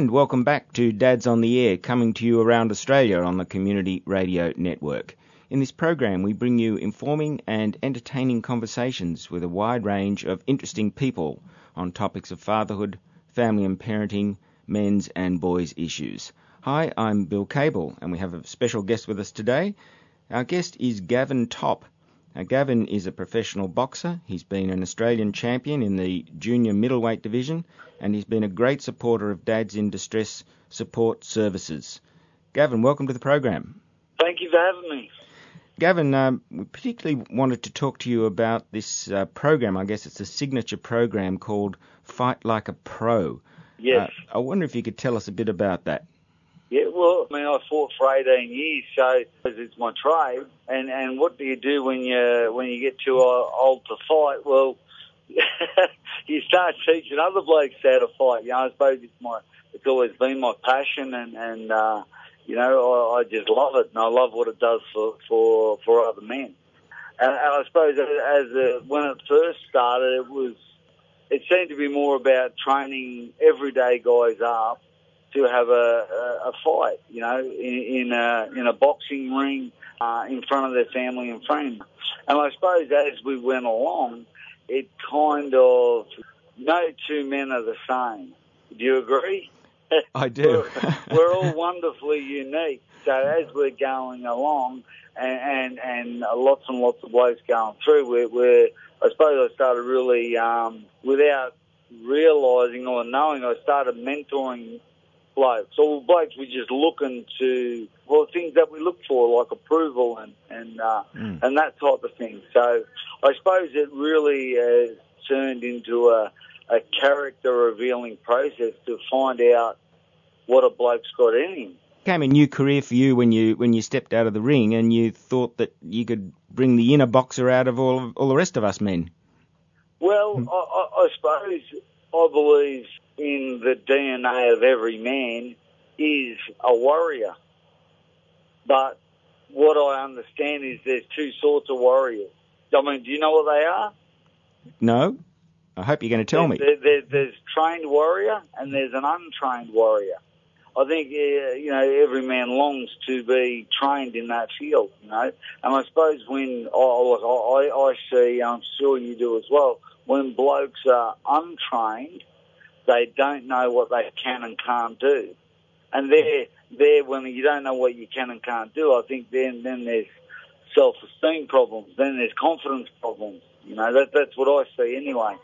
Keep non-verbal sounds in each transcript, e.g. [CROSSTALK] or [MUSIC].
And welcome back to Dads on the Air, coming to you around Australia on the Community Radio Network. In this program, we bring you informing and entertaining conversations with a wide range of interesting people on topics of fatherhood, family and parenting, men's and boys' issues. Hi, I'm Bill Cable, and we have a special guest with us today. Our guest is Gavin Topp. Now, Gavin is a professional boxer. He's been an Australian champion in the junior middleweight division, and he's been a great supporter of Dads in Distress Support Services. Gavin, welcome to the program. Thank you for having me. Gavin, um, we particularly wanted to talk to you about this uh, program. I guess it's a signature program called Fight Like a Pro. Yes. Uh, I wonder if you could tell us a bit about that. Yeah, well, I mean, I fought for 18 years, so it's my trade. And and what do you do when you when you get too old to fight? Well, [LAUGHS] you start teaching other blokes how to fight. You know, I suppose it's my it's always been my passion, and and uh, you know, I, I just love it, and I love what it does for for for other men. And, and I suppose as a, when it first started, it was it seemed to be more about training everyday guys up to have a, a, a fight, you know, in, in a in a boxing ring uh, in front of their family and friends. And I suppose as we went along, it kind of no two men are the same. Do you agree? I do. we're, we're all wonderfully unique. So as we're going along, and and, and lots and lots of blokes going through, we're, we're I suppose I started really um, without realising or knowing, I started mentoring blokes. All blokes were just looking to well things that we look for, like approval and and uh, mm. and that type of thing. So I suppose it really has turned into a a character revealing process to find out what a bloke's got in him. Came a new career for you when you when you stepped out of the ring and you thought that you could bring the inner boxer out of all all the rest of us men. Well, mm. I, I, I suppose I believe in the DNA of every man is a warrior. But what I understand is there's two sorts of warriors. I mean, do you know what they are? No. I hope you're going to tell there, me. There, there's trained warrior and there's an untrained warrior. I think uh, you know every man longs to be trained in that field, you know. And I suppose when I, I, I see, I'm sure you do as well, when blokes are untrained, they don't know what they can and can't do. And there, there, when you don't know what you can and can't do, I think then, then there's self-esteem problems. Then there's confidence problems. You know, that, that's what I see anyway.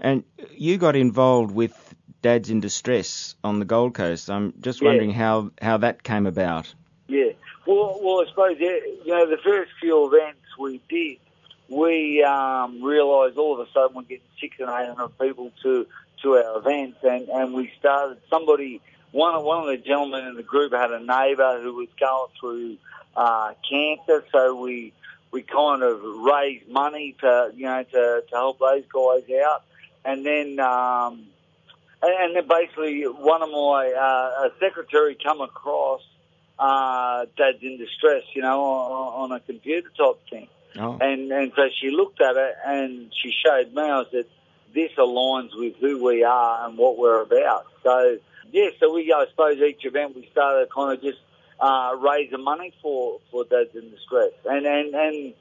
And you got involved with Dads in Distress on the Gold Coast. I'm just Yeah. wondering how, how that came about. Yeah. Well, well, I suppose yeah, you know the first few events we did, we um, realised all of a sudden we're getting six and eight hundred people to to our events, and and we started. Somebody, one one of the gentlemen in the group had a neighbour who was going through uh, cancer, so we we kind of raised money to you know to to help those guys out, and then. Um, and then basically, one of my uh, a secretary come across uh, Dad's in distress, you know, on, on a computer type thing. Oh. And and so she looked at it and she showed me. I said, "This aligns with who we are and what we're about." So yeah, so we I suppose each event we started kind of just uh, raising money for for Dads in distress, and and and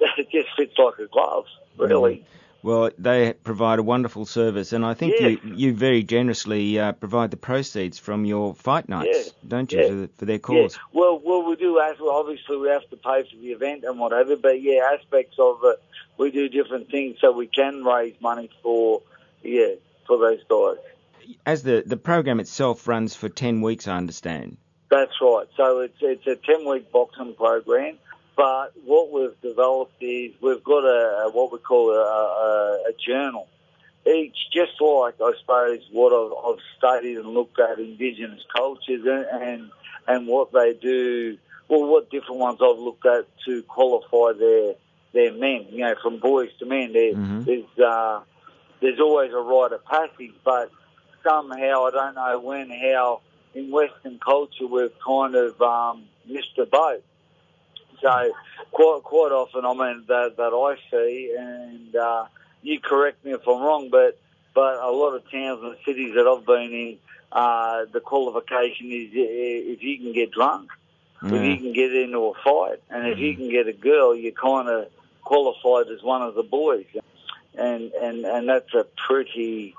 [LAUGHS] it just fits like a glove, really. Well, they provide a wonderful service, and I think Yeah. you, you very generously uh, provide the proceeds from your fight nights, Yeah. don't you, Yeah. for, for their cause? well, well, we do. As obviously, we have to pay for the event and whatever. But yeah, aspects of it, we do different things so we can raise money for yeah for those guys. As the, the program itself runs for 10 weeks, I understand. That's right. So it's it's a ten week boxing program. But what we've developed is we've got a, a what we call a, a, a journal. Each, just like I suppose what I've, I've studied and looked at Indigenous cultures and, and and what they do. Well, what different ones I've looked at to qualify their their men. You know, from boys to men. There, Mhm. There's uh, there's always a rite of passage, but somehow I don't know when how in Western culture we've kind of um, missed the boat. So quite quite often, I mean that that I see, and uh, you correct me if I'm wrong, but but a lot of towns and cities that I've been in, uh, the qualification is if you can get drunk, if you can get into a fight, and if you can get a girl, you're kind of qualified as one of the boys, and and and that's a pretty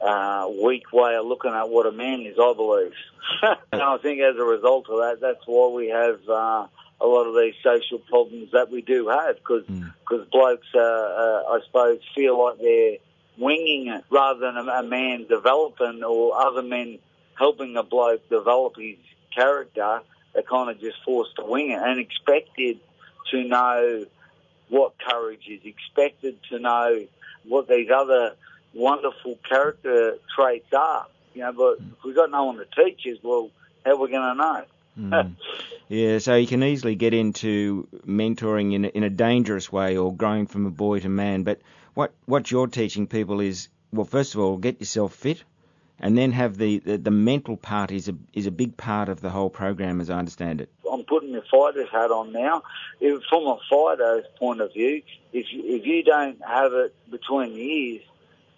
uh, weak way of looking at what a man is, I believe. [LAUGHS] and I think as a result of that, that's why we have uh, a lot of these social problems that we do have, because because blokes, uh, uh, I suppose, feel like they're winging it rather than a, a man developing or other men helping a bloke develop his character. They're kind of just forced to wing it and expected to know what courage is, expected to know what these other wonderful character traits are. You know, but if we've got no one to teach us, well, how are we going to know? Mm. [LAUGHS] Yeah, so you can easily get into mentoring in a, in a dangerous way or growing from a boy to man. But what what you're teaching people is, well, first of all, get yourself fit, and then have the, the, the mental part is a is a big part of the whole program, as I understand it. I'm putting the fighter's hat on now. If, from a fighter's point of view, if if you don't have it between the ears,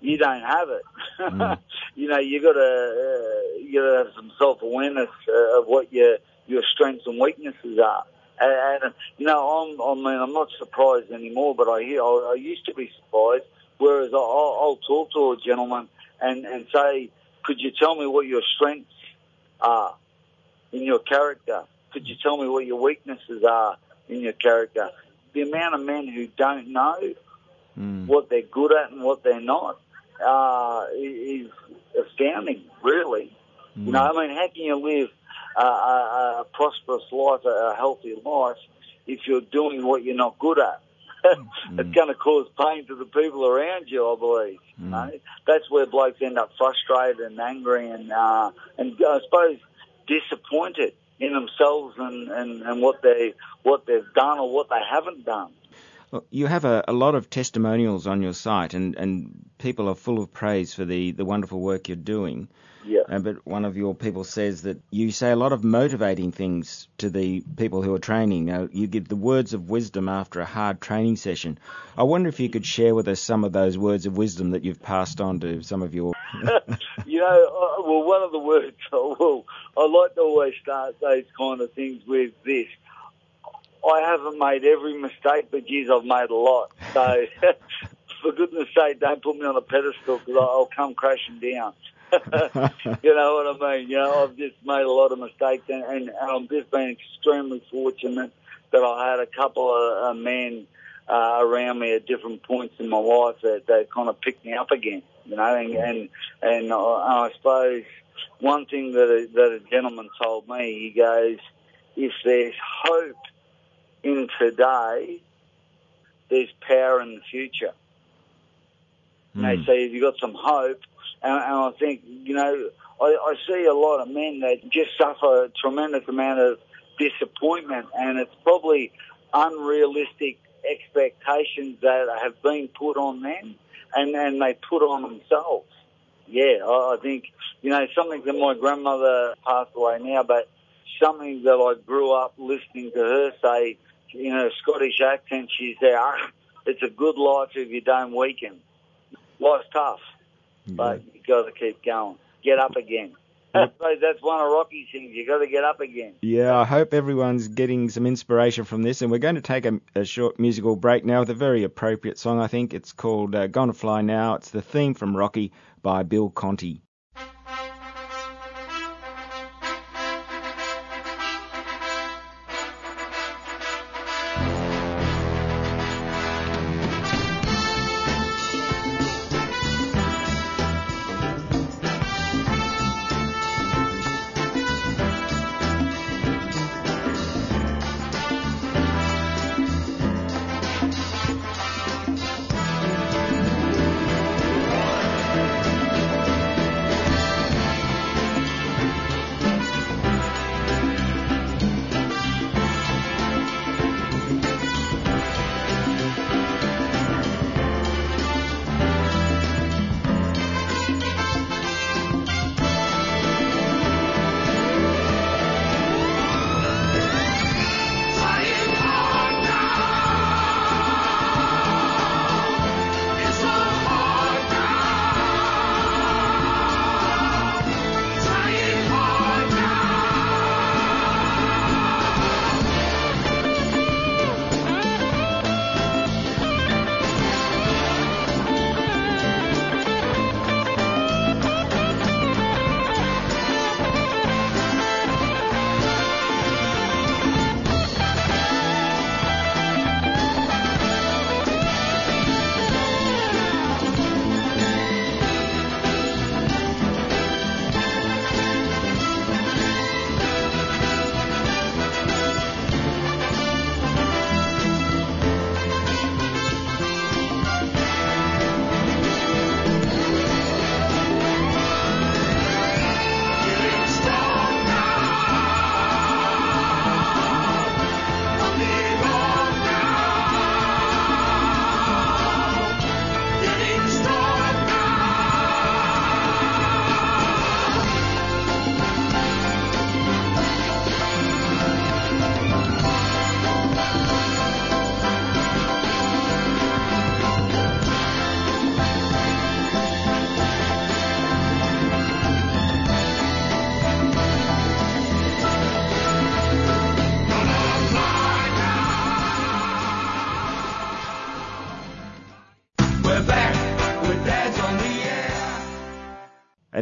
you don't have it. Mm. [LAUGHS] you know, you got to uh, you got to have some self awareness uh, of what your your strengths and weaknesses are. And, and you know, I'm, I mean, I'm not surprised anymore, but I hear I, I used to be surprised. Whereas I'll, I'll talk to a gentleman and and say, could you tell me what your strengths are in your character? Could you tell me what your weaknesses are in your character? The amount of men who don't know Mm. what they're good at and what they're not uh, is astounding, really. You know, I mean, how can you live a, a, a prosperous life, a healthy life, if you're doing what you're not good at? [LAUGHS] it's going to cause pain to the people around you, I believe. You know? That's where blokes end up frustrated and angry and, uh, and I suppose disappointed in themselves and, and, and what they what they've done or what they haven't done. Well, you have a, a lot of testimonials on your site, and, and people are full of praise for the, the wonderful work you're doing. Yeah. Uh, but one of your people says that you say a lot of motivating things to the people who are training. Now, you give the words of wisdom after a hard training session. I wonder if you could share with us some of those words of wisdom that you've passed on to some of your. [LAUGHS] [LAUGHS] you know, uh, well, one of the words, [LAUGHS] well, I like to always start those kind of things with this. I haven't made every mistake, but geez, I've made a lot. So, for goodness sake, don't put me on a pedestal because I'll come crashing down. [LAUGHS] you know what I mean? You know, I've just made a lot of mistakes, and, and, I've just been extremely fortunate that I had a couple of uh, men uh, around me at different points in my life that, that kind of picked me up again. You know, and and, and I, I suppose one thing that a, that a gentleman told me, he goes, if there's hope in today, there's power in the future. Hmm. They say if you've got some hope, and, and I think, you know, I, I see a lot of men that just suffer a tremendous amount of disappointment, and it's probably unrealistic expectations that have been put on them, and, and they put on themselves. Yeah, I, I think, you know, something that my grandmother passed away now, but something that I grew up listening to her say, in a Scottish accent, she said, ah, it's a good life if you don't weaken. Life's tough, but you got to keep going. Get up again. [LAUGHS] I suppose that's one of Rocky's things. You got to get up again. Yeah, I hope everyone's getting some inspiration from this. And we're going to take a, a short musical break now with a very appropriate song, I think. It's called uh, Gonna Fly Now. It's the theme from Rocky by Bill Conti.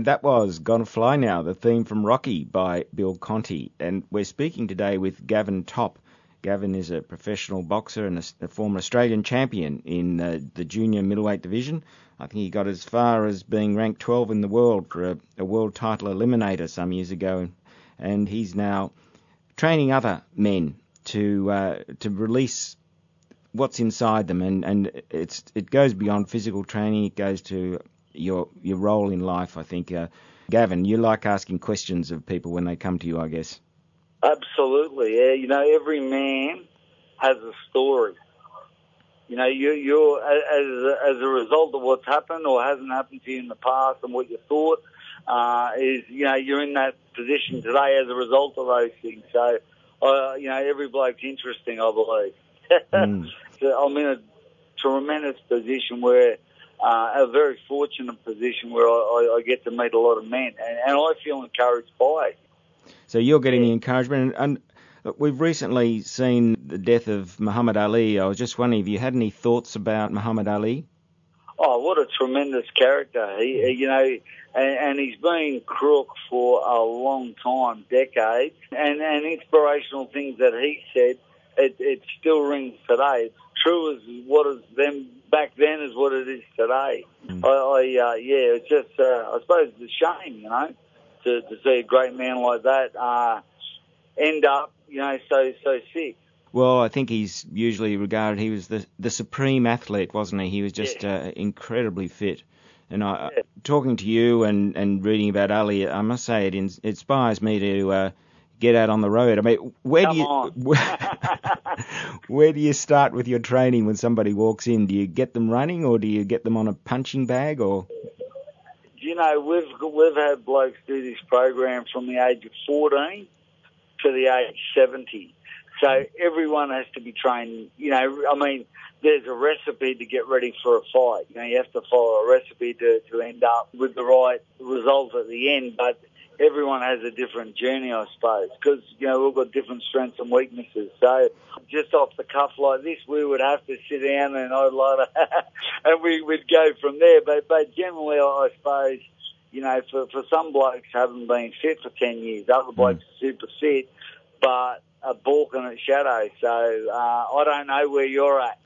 That was Gonna Fly Now, the theme from Rocky by Bill Conti. And we're speaking today with Gavin Topp. Gavin is a professional boxer and a, a former Australian champion in uh, the junior middleweight division. I think he got as far as being ranked 12 in the world for a, a world title eliminator some years ago. And he's now training other men to uh, to release what's inside them, and, and it's it goes beyond physical training. It goes to your your role in life. I think, uh, Gavin, you like asking questions of people when they come to you, I guess. Absolutely, yeah. You know, every man has a story. You know, you, you're as as a result of what's happened or hasn't happened to you in the past and what you thought uh, is, you know, you're in that position today as a result of those things. So, uh, you know, every bloke's interesting, I believe. [LAUGHS] mm. so I'm in a tremendous position where, uh, a very fortunate position where I, I, get to meet a lot of men, and, and I feel encouraged by it. So you're getting the encouragement, and, and we've recently seen the death of Muhammad Ali. I was just wondering if you had any thoughts about Muhammad Ali. Oh, what a tremendous character! He, you know, and, and he's been crook for a long time, decades, and and inspirational things that he said, it, it still rings today. It's true as what is them back then is what it is today. Mm. I, I uh, yeah, it's just uh, I suppose it's a shame, you know, to to see a great man like that uh, end up, you know, so so sick. Well, I think he's usually regarded. He was the the supreme athlete, wasn't he? He was just yeah. uh, incredibly fit. And I, yeah. talking to you and, and reading about Ali, I must say it inspires me to uh, get out on the road. I mean, where Come do you [LAUGHS] [LAUGHS] where, do you start with your training when somebody walks in? Do you get them running, or do you get them on a punching bag, or? You know, we've we've had blokes do this program from the age of 14 to the age 70. So everyone has to be trained. You know, I mean, there's a recipe to get ready for a fight. You know, you have to follow a recipe to, to end up with the right result at the end. But everyone has a different journey, I suppose, because, you know, we've got different strengths and weaknesses. So just off the cuff like this, we would have to sit down and I'd like to, [LAUGHS] and we would go from there. But, but generally, I suppose, you know, for, for some blokes haven't been fit for 10 years, other blokes are super fit, but a balking at shadow. So uh, I don't know where you're at.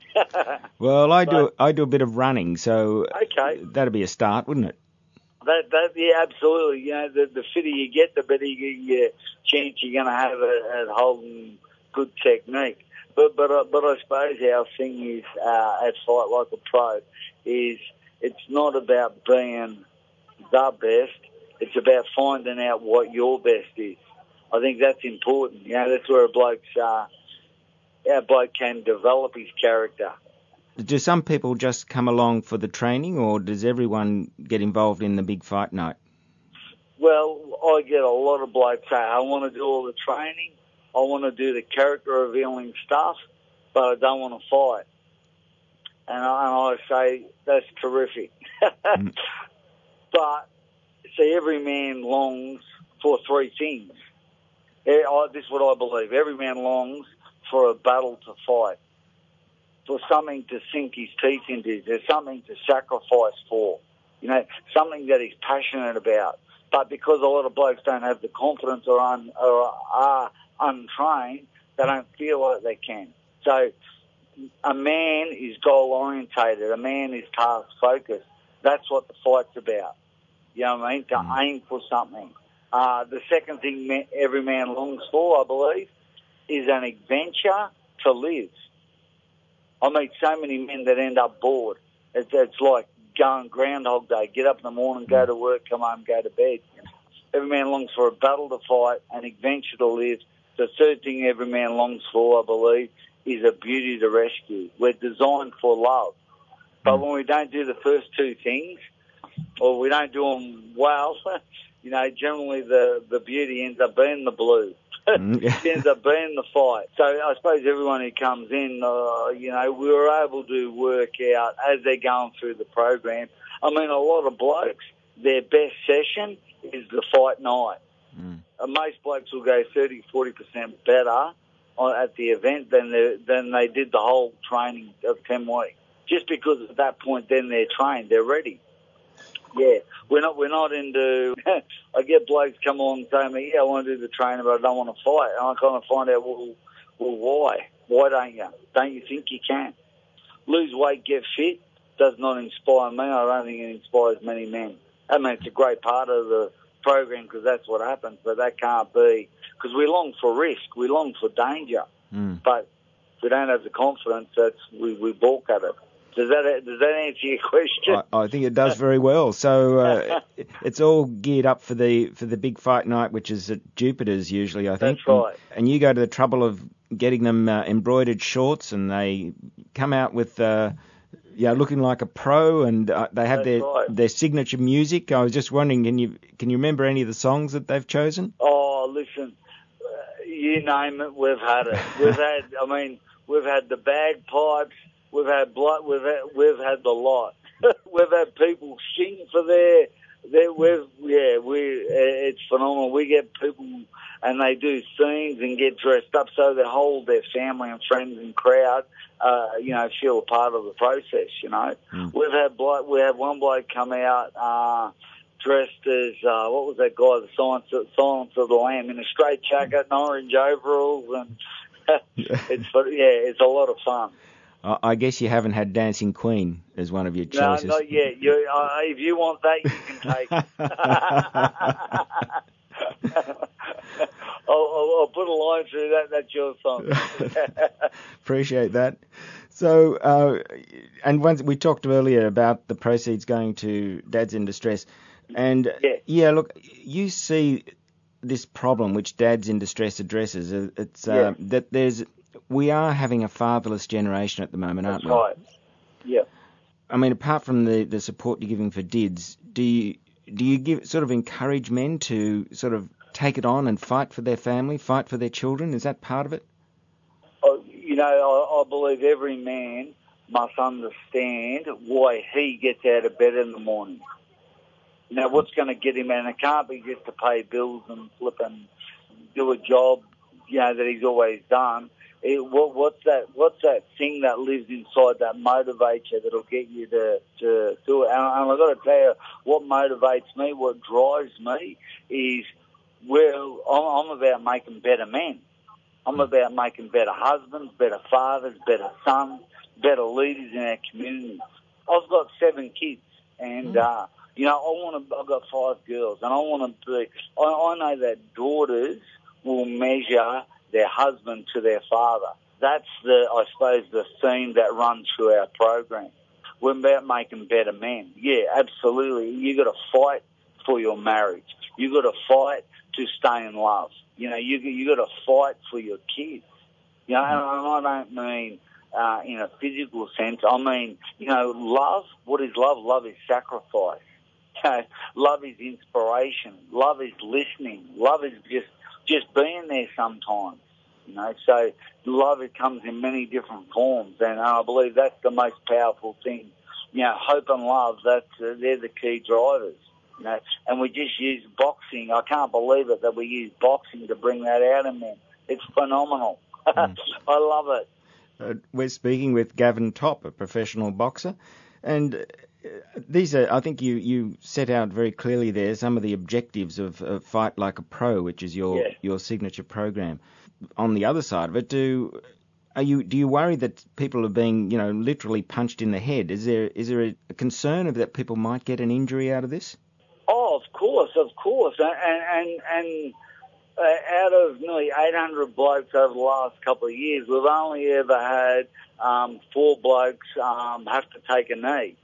[LAUGHS] well, I do. I do a bit of running, so okay, that'd be a start, wouldn't it? That, that, yeah, absolutely. You know, the, the fitter you get, the better you, your chance you're going to have at, at holding good technique. But but uh, but I suppose our thing is uh, at Fight Like a Pro is it's not about being the best. It's about finding out what your best is. I think that's important. You know, that's where a bloke's uh, our bloke can develop his character. Do some people just come along for the training, or does everyone get involved in the big fight night? Well, I get a lot of blokes say, I want to do all the training, I want to do the character revealing stuff, but I don't want to fight. And I, and I say, that's terrific. mm. [LAUGHS] But, see, every man longs for three things. This is what I believe. Every man longs for a battle to fight, for something to sink his teeth into. There's something to sacrifice for, you know, something that he's passionate about. But because a lot of blokes don't have the confidence or, un, or are untrained, they don't feel like they can. So a man is goal orientated. A man is task focused. That's what the fight's about. You know what I mean? To mm. aim for something. Uh, the second thing every man longs for, I believe, is an adventure to live. I meet so many men that end up bored. It's, it's like going Groundhog Day. Get up in the morning, go to work, come home, go to bed. Every man longs for a battle to fight, an adventure to live. The third thing every man longs for, I believe, is a beauty to rescue. We're designed for love. But when we don't do the first two things, or we don't do them well, [LAUGHS] you know, generally the, the beauty ends up being the blue. Mm, it [LAUGHS] ends up being the fight. So I suppose everyone who comes in, uh, you know, we were able to work out as they're going through the program. I mean, a lot of blokes, their best session is the fight night. Mm. Uh, most blokes will go 30, 40% better at the event than they, than they did the whole training of 10 weeks. Just because at that point then they're trained, they're ready. Yeah. we're not we're not into. [LAUGHS] I get blokes come on and say to me, "Yeah, I want to do the training, but I don't want to fight." And I kind of find out, well, well, why? Why don't you? Don't you think you can lose weight, get fit? Does not inspire me. I don't think it inspires many men. I mean, it's a great part of the program because that's what happens, but that can't be because we long for risk, we long for danger, Mm. but we don't have the confidence. That's we, we balk at it. Does that does that answer your question? I, I think it does very well. So uh, [LAUGHS] it- it's all geared up for the for the big fight night, which is at Jupiter's usually, I think. That's right. And, and you go to the trouble of getting them uh, embroidered shorts, and they come out with. Uh, yeah, looking like a pro, and uh, they have That's their right. their signature music. I was just wondering, can you can you remember any of the songs that they've chosen? Oh, listen, uh, you name it, we've had it. We've [LAUGHS] had, I mean, we've had the bagpipes, we've had blood, we've had, we've had the lot. [LAUGHS] we've had people sing for their, their we've, yeah, we, it's phenomenal. We get people and they do scenes and get dressed up so the whole their family and friends and crowd, uh, you know, feel a part of the process. You know, Mm. we've had bloke, we had one bloke come out. Uh, dressed as uh, what was that guy, the Silence of, Silence of the Lamb, in a straight jacket and orange overalls, and [LAUGHS] it's yeah, it's a lot of fun. I I guess you haven't had Dancing Queen as one of your choices. No, not yet. You, uh, if you want that, you can take it. [LAUGHS] I'll, I'll, I'll put a line through that. That's your song. [LAUGHS] Appreciate that. So, uh, and once we talked earlier about the proceeds going to Dads in Distress, and Yeah. look, you see this problem which Dads in Distress addresses. It's uh, Yeah. that there's we are having a fatherless generation at the moment, aren't That's we? right. Yeah. I mean, apart from the, the support you're giving for DIDS, do you do you give sort of encourage men to sort of take it on and fight for their family, fight for their children? Is that part of it? Oh, you know, I, I believe every man must understand why he gets out of bed in the morning. Now, what's going to get him, and it can't be just to pay bills and flip and do a job, you know, that he's always done. It, what, what's that? What's that thing that lives inside that motivates you that'll get you to to do it? And, and I've got to tell you, what motivates me, what drives me, is well, I'm, I'm about making better men. I'm about making better husbands, better fathers, better sons, better leaders in our community. I've got seven kids, and uh, you know, I want to. I've got five girls, and I want to be. I, I know that daughters will measure their husband to their father. That's the, I suppose, the theme that runs through our program. We're about making better men. Yeah, absolutely. You got to fight for your marriage. You got to fight to stay in love. You know, you you got to fight for your kids. You know, and I don't mean uh, in a physical sense. I mean, you know, love. What is love? Love is sacrifice. [LAUGHS] You know, love is inspiration. Love is listening. Love is just just being there sometimes. You know, so love it comes in many different forms, and I believe that's the most powerful thing. You know, hope and love. That's uh, they're the key drivers. You know, and we just use boxing. I can't believe it that we use boxing to bring that out in men. It's phenomenal. [LAUGHS] I love it. Uh, we're speaking with Gavin Topp, a professional boxer, and these are, I think you, you set out very clearly there some of the objectives of, of Fight Like a Pro, which is your Yeah. your signature program. On the other side of it, do are you do you worry that people are being you know literally punched in the head? Is there is there a, a concern of that people might get an injury out of this? Oh, of course, of course, and and and uh, out of nearly 800 blokes over the last couple of years, we've only ever had um, four blokes um, have to take a knee.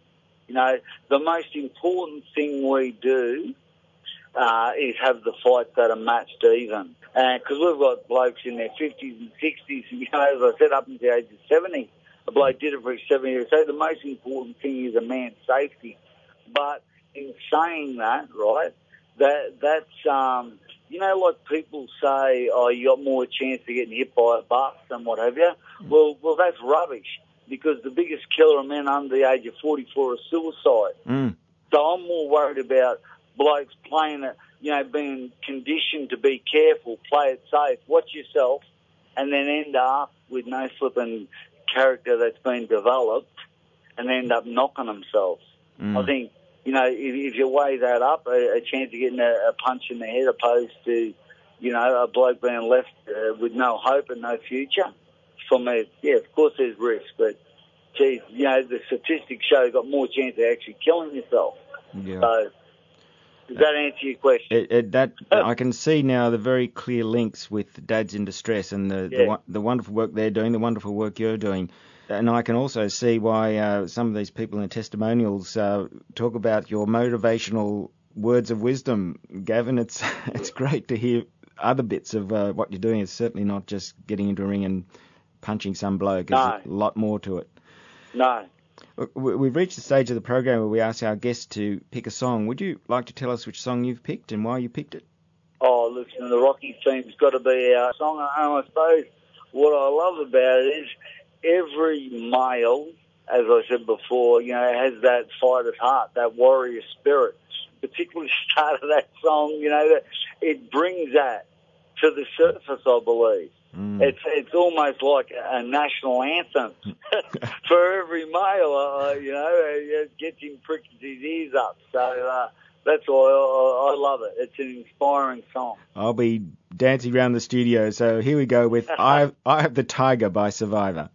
You know, the most important thing we do uh, is have the fights that are matched even. Because we've got blokes in their 50s and 60s, [LAUGHS] you know, as I said, up until the age of 70. A bloke did it for his 70 years. So the most important thing is a man's safety. But in saying that, right, that that's um, you know, like people say, oh, you got more chance of getting hit by a bus and what have you. Well, well, that's rubbish because the biggest killer of men under the age of 44 is suicide. Mm. So I'm more worried about blokes playing it, you know, being conditioned to be careful, play it safe, watch yourself, and then end up with no flipping character that's been developed and end up knocking themselves. Mm. I think you know, if, if you weigh that up, a, a chance of getting a, a punch in the head opposed to, you know, a bloke being left uh, with no hope and no future. For me, yeah, of course there's risk, but geez, you know, the statistics show you've got more chance of actually killing yourself. Yeah. So, does that answer your question? It, it, that [LAUGHS] I can see now the very clear links with Dads in Distress and the, Yeah. the the wonderful work they're doing, the wonderful work you're doing, and I can also see why uh, some of these people in the testimonials uh, talk about your motivational words of wisdom, Gavin. It's [LAUGHS] it's great to hear other bits of uh, what you're doing. It's certainly not just getting into a ring and punching some bloke. There's a lot more to it. No. We- We've reached the stage of the program where we ask our guests to pick a song. Would you like to tell us which song you've picked and why you picked it? Oh, listen, the Rocky theme's got to be our song. And I suppose what I love about it is every male, as I said before, you know, has that fighter's heart, that warrior spirit. Particularly the [LAUGHS] start of that song, you know, that it brings that to the surface, I believe. Mm. It's it's almost like a, national anthem [LAUGHS] for every male. Uh, you know, it gets him pricking his ears up. So uh, that's why I, I love it. It's an inspiring song. I'll be dancing around the studio, so here we go with I, Eye of the Tiger by Survivor.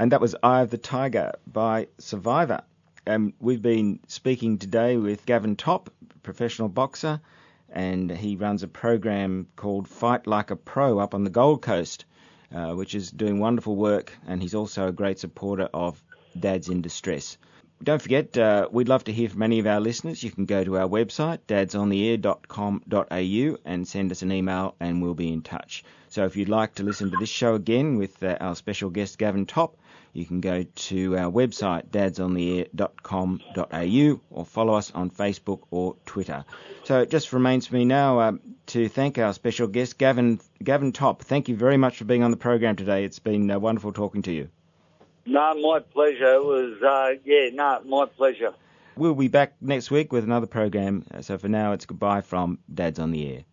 And that was Eye of the Tiger by Survivor. And we've been speaking today with Gavin Topp, professional boxer, and he runs a program called Fight Like a Pro up on the Gold Coast, uh, which is doing wonderful work. And he's also a great supporter of Dads in Distress. Don't forget, uh, we'd love to hear from any of our listeners. You can go to our website, dadsontheair.com.au, and send us an email, and we'll be in touch. So if you'd like to listen to this show again with uh, our special guest Gavin Topp, you can go to our website, dadsontheair.com.au, or follow us on Facebook or Twitter. So it just remains for me now um, to thank our special guest, Gavin, Gavin Topp. Thank you very much for being on the program today. It's been uh, wonderful talking to you. No, my pleasure. It was, uh, yeah, no, my pleasure. We'll be back next week with another program. So for now, it's goodbye from Dads on the Air.